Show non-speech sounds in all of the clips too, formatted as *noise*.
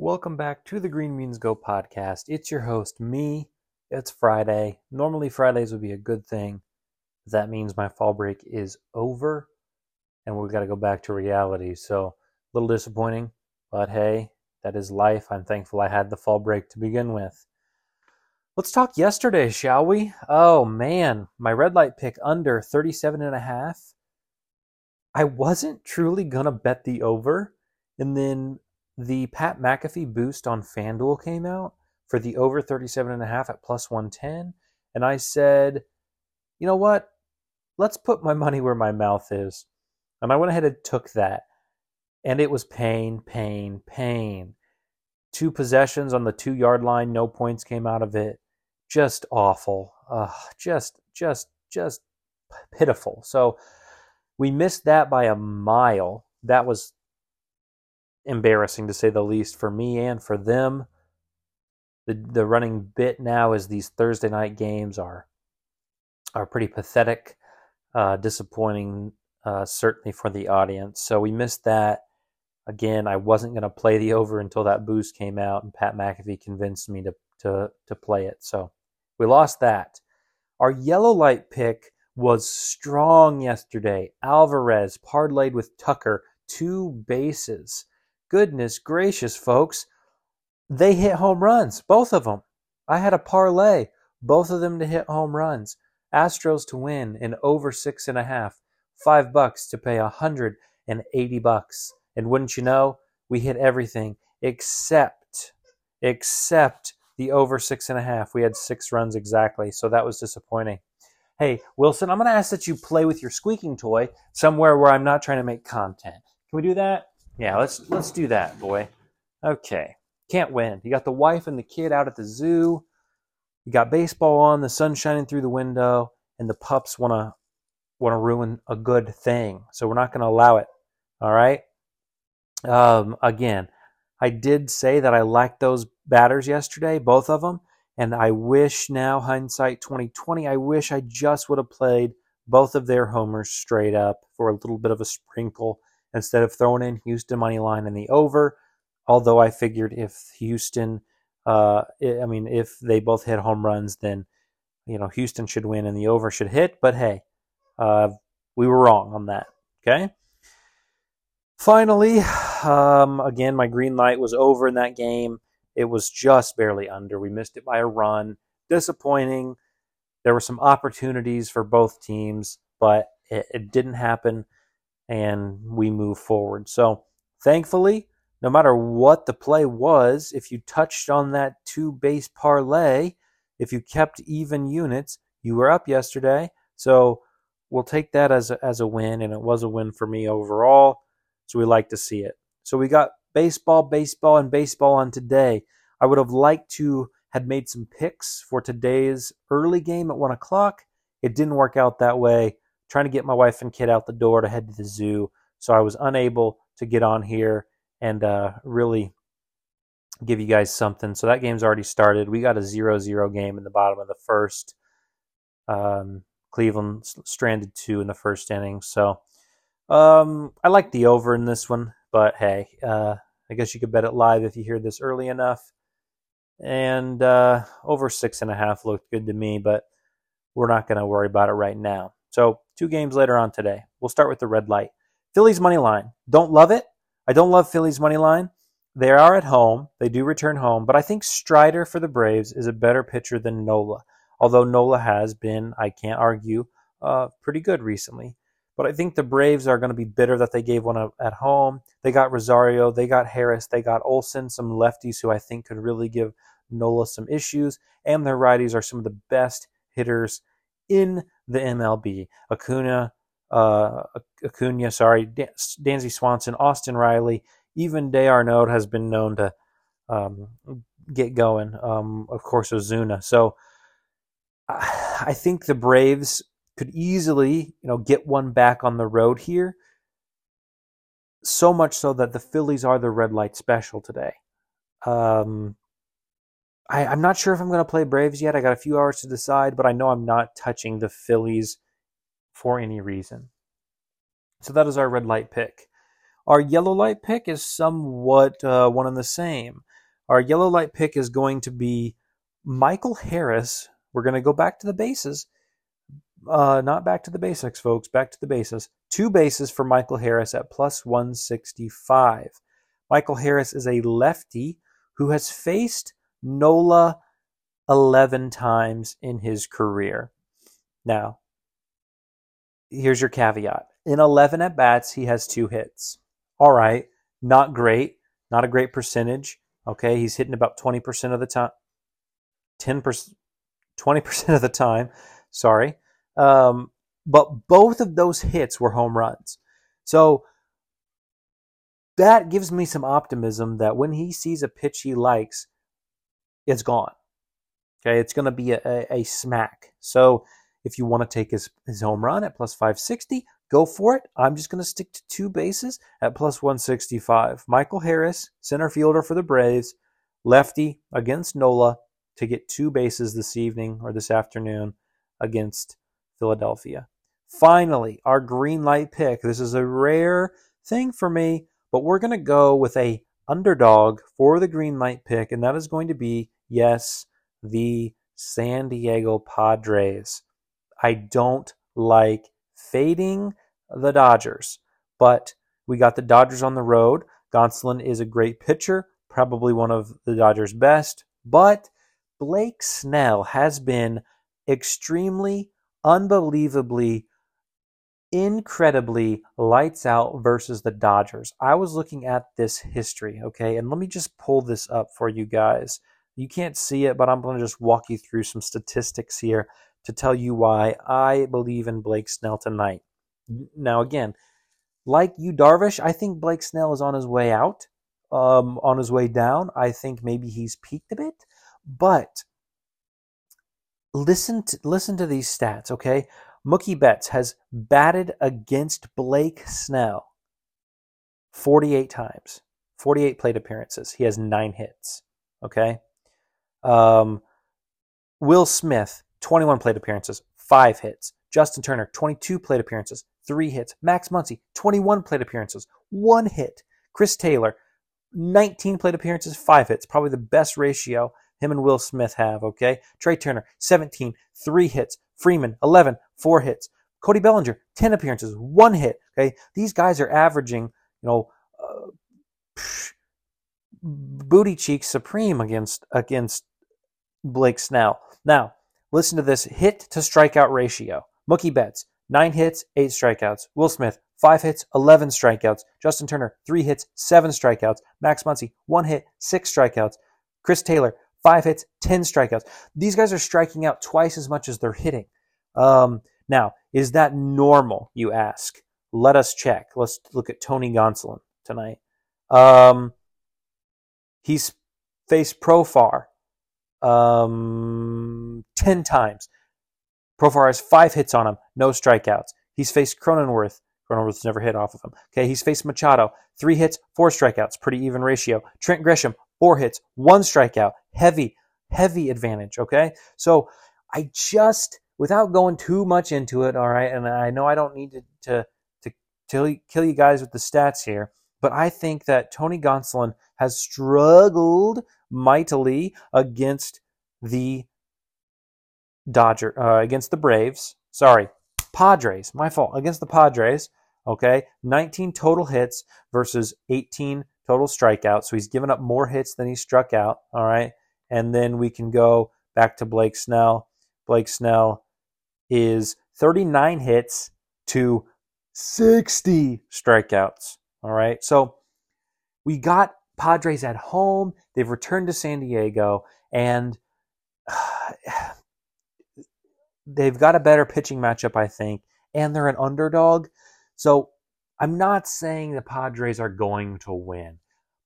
Welcome back to the Green Means Go podcast. It's your host, me. It's Friday. Normally, Fridays would be a good thing. That means my fall break is over and we've got to go back to reality. So, a little disappointing, but hey, that is life. I'm thankful I had the fall break to begin with. Let's talk yesterday, shall we? Oh man, my red light pick under 37 and a half. I wasn't truly going to bet the over. And then the Pat McAfee boost on FanDuel came out for the over 37 and a half at plus 110. And I said, you know what? Let's put my money where my mouth is. And I went ahead and took that. And it was pain, pain, pain. Two possessions on the two yard line, no points came out of it. Just awful. Uh, just, just, just pitiful. So we missed that by a mile. That was embarrassing to say the least for me and for them. The the running bit now is these Thursday night games are are pretty pathetic, uh, disappointing, uh, certainly for the audience. So we missed that. Again, I wasn't going to play the over until that boost came out, and Pat McAfee convinced me to to to play it. So we lost that. Our yellow light pick was strong yesterday. Alvarez parlayed with Tucker, two bases. Goodness gracious, folks. They hit home runs, both of them. I had a parlay, both of them to hit home runs. Astros to win in over six and a half, five bucks to pay a hundred and eighty bucks. And wouldn't you know, we hit everything except except the over six and a half. We had six runs exactly, so that was disappointing. Hey, Wilson, I'm going to ask that you play with your squeaking toy somewhere where I'm not trying to make content. Can we do that? Yeah, let's let's do that, boy. Okay. Can't win. You got the wife and the kid out at the zoo. You got baseball on, the sun shining through the window, and the pups want to want to ruin a good thing. So we're not going to allow it. All right? Um, again, I did say that I liked those batters yesterday, both of them. And I wish now, hindsight 2020, I wish I just would have played both of their homers straight up for a little bit of a sprinkle instead of throwing in Houston money line and the over. Although I figured if Houston, uh, I mean, if they both hit home runs, then you know Houston should win and the over should hit. But hey, uh, we were wrong on that. Okay. Finally, um, again, my green light was over in that game. It was just barely under. We missed it by a run. Disappointing. There were some opportunities for both teams, but it, it didn't happen, and we move forward. So, thankfully, no matter what the play was, if you touched on that two base parlay, if you kept even units, you were up yesterday. So, we'll take that as a, as a win, and it was a win for me overall. So, we like to see it. So, we got baseball, baseball, and baseball on today. I would have liked to had made some picks for today's early game at one o'clock. It didn't work out that way. Trying to get my wife and kid out the door to head to the zoo, so I was unable to get on here and uh, really give you guys something. So that game's already started. We got a zero-zero game in the bottom of the first. Um, Cleveland stranded two in the first inning. So um, I like the over in this one, but hey, uh, I guess you could bet it live if you hear this early enough. And uh, over six and a half looked good to me, but we're not going to worry about it right now. So, two games later on today. We'll start with the red light. Phillies money line. Don't love it. I don't love Phillies money line. They are at home. They do return home, but I think Strider for the Braves is a better pitcher than Nola. Although Nola has been, I can't argue, uh, pretty good recently. But I think the Braves are going to be bitter that they gave one at home. They got Rosario, they got Harris, they got Olson, some lefties who I think could really give Nola some issues. And their righties are some of the best hitters in the MLB. Acuna, uh, Acuna, sorry, Dansby Swanson, Austin Riley, even d'Arnaud has been known to um, get going. Um, of course, Ozuna. So I think the Braves could easily, you know, get one back on the road here. So much so that the Phillies are the red light special today. Um, I, I'm not sure if I'm going to play Braves yet. I got a few hours to decide, but I know I'm not touching the Phillies for any reason. So that is our red light pick. Our yellow light pick is somewhat uh, one and the same. our yellow light pick is going to be Michael Harris. We're going to go back to the bases. Uh, not back to the basics, folks. Back to the bases. Two bases for Michael Harris at plus 165. Michael Harris is a lefty who has faced Nola 11 times in his career. Now, here's your caveat. In 11 at bats, he has two hits. All right, not great, not a great percentage. Okay, he's hitting about 20% of the time, 10%, 20% of the time. Sorry. Um, but both of those hits were home runs. So that gives me some optimism that when he sees a pitch he likes, it's gone. Okay, it's going to be a, a, smack. So if you want to take his, his home run at plus 560, go for it. I'm just going to stick to two bases at plus 165. Michael Harris, center fielder for the Braves, lefty against Nola to get two bases this evening or this afternoon against Philadelphia. Finally, our green light pick. This is a rare thing for me, but we're going to go with a underdog for the green light pick, and that is going to be, yes, the San Diego Padres. I don't like fading the Dodgers, but we got the Dodgers on the road. Gonsolin is a great pitcher, probably one of the Dodgers' best, but Blake Snell has been extremely, unbelievably, incredibly lights out versus the Dodgers. I was looking at this history, okay, and let me just pull this up for you guys. You can't see it, but I'm going to just walk you through some statistics here to tell you why I believe in Blake Snell tonight. Now, again, like Yu, Darvish, I think Blake Snell is on his way out, um, on his way down. I think maybe he's peaked a bit, but listen to, listen to these stats, okay? Mookie Betts has batted against Blake Snell 48 times, 48 plate appearances. He has nine hits, okay? Um, Will Smith, 21 plate appearances, five hits. Justin Turner, 22 plate appearances, three hits. Max Muncy, 21 plate appearances, one hit. Chris Taylor, 19 plate appearances, five hits. Probably the best ratio him and Will Smith have, okay? Trea Turner, 17, three hits. Freeman, 11, four hits. Cody Bellinger, 10 appearances, one hit, okay? These guys are averaging, you know, uh, psh, booty cheeks supreme against against Blake Snell. Now, listen to this hit to strikeout ratio. Mookie Betts, nine hits, eight strikeouts. Will Smith, five hits, 11 strikeouts. Justin Turner, three hits, seven strikeouts. Max Muncy, one hit, six strikeouts. Chris Taylor, five hits, 10 strikeouts. These guys are striking out twice as much as they're hitting. Um, now, is that normal, you ask? Let us check. Let's look at Tony Gonsolin tonight. Um, he's faced Profar um, 10 times. Profar has five hits on him, no strikeouts. He's faced Cronenworth. Cronenworth's never hit off of him. Okay, he's faced Machado, three hits, four strikeouts, pretty even ratio. Trent Grisham, four hits, one strikeout, heavy, heavy advantage. Okay, so I just, without going too much into it, all right, and I know I don't need to to to kill kill you guys with the stats here, but I think that Tony Gonsolin has struggled mightily against the Dodger uh, against the Braves. Sorry, Padres. My fault. Against the Padres. Okay, 19 total hits versus 18 total strikeouts. So he's given up more hits than he struck out. All right, and then we can go back to Blake Snell. Blake Snell is 39 hits to 60 strikeouts. All right, so we got Padres at home. They've returned to San Diego, and *sighs* they've got a better pitching matchup, I think, and they're an underdog. So I'm not saying the Padres are going to win,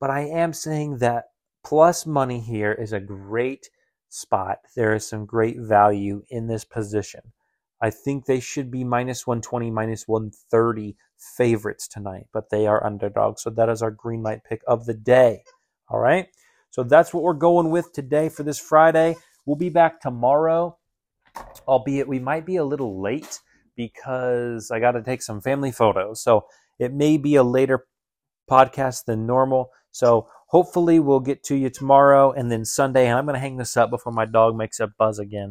but I am saying that plus money here is a great spot. There is some great value in this position. I think they should be minus 120, minus 130 favorites tonight, but they are underdogs. So that is our green light pick of the day. All right. So that's what we're going with today for this Friday. We'll be back tomorrow, albeit we might be a little late because I got to take some family photos. So it may be a later podcast than normal. So hopefully we'll get to you tomorrow and then Sunday. And I'm going to hang this up before my dog makes a buzz again.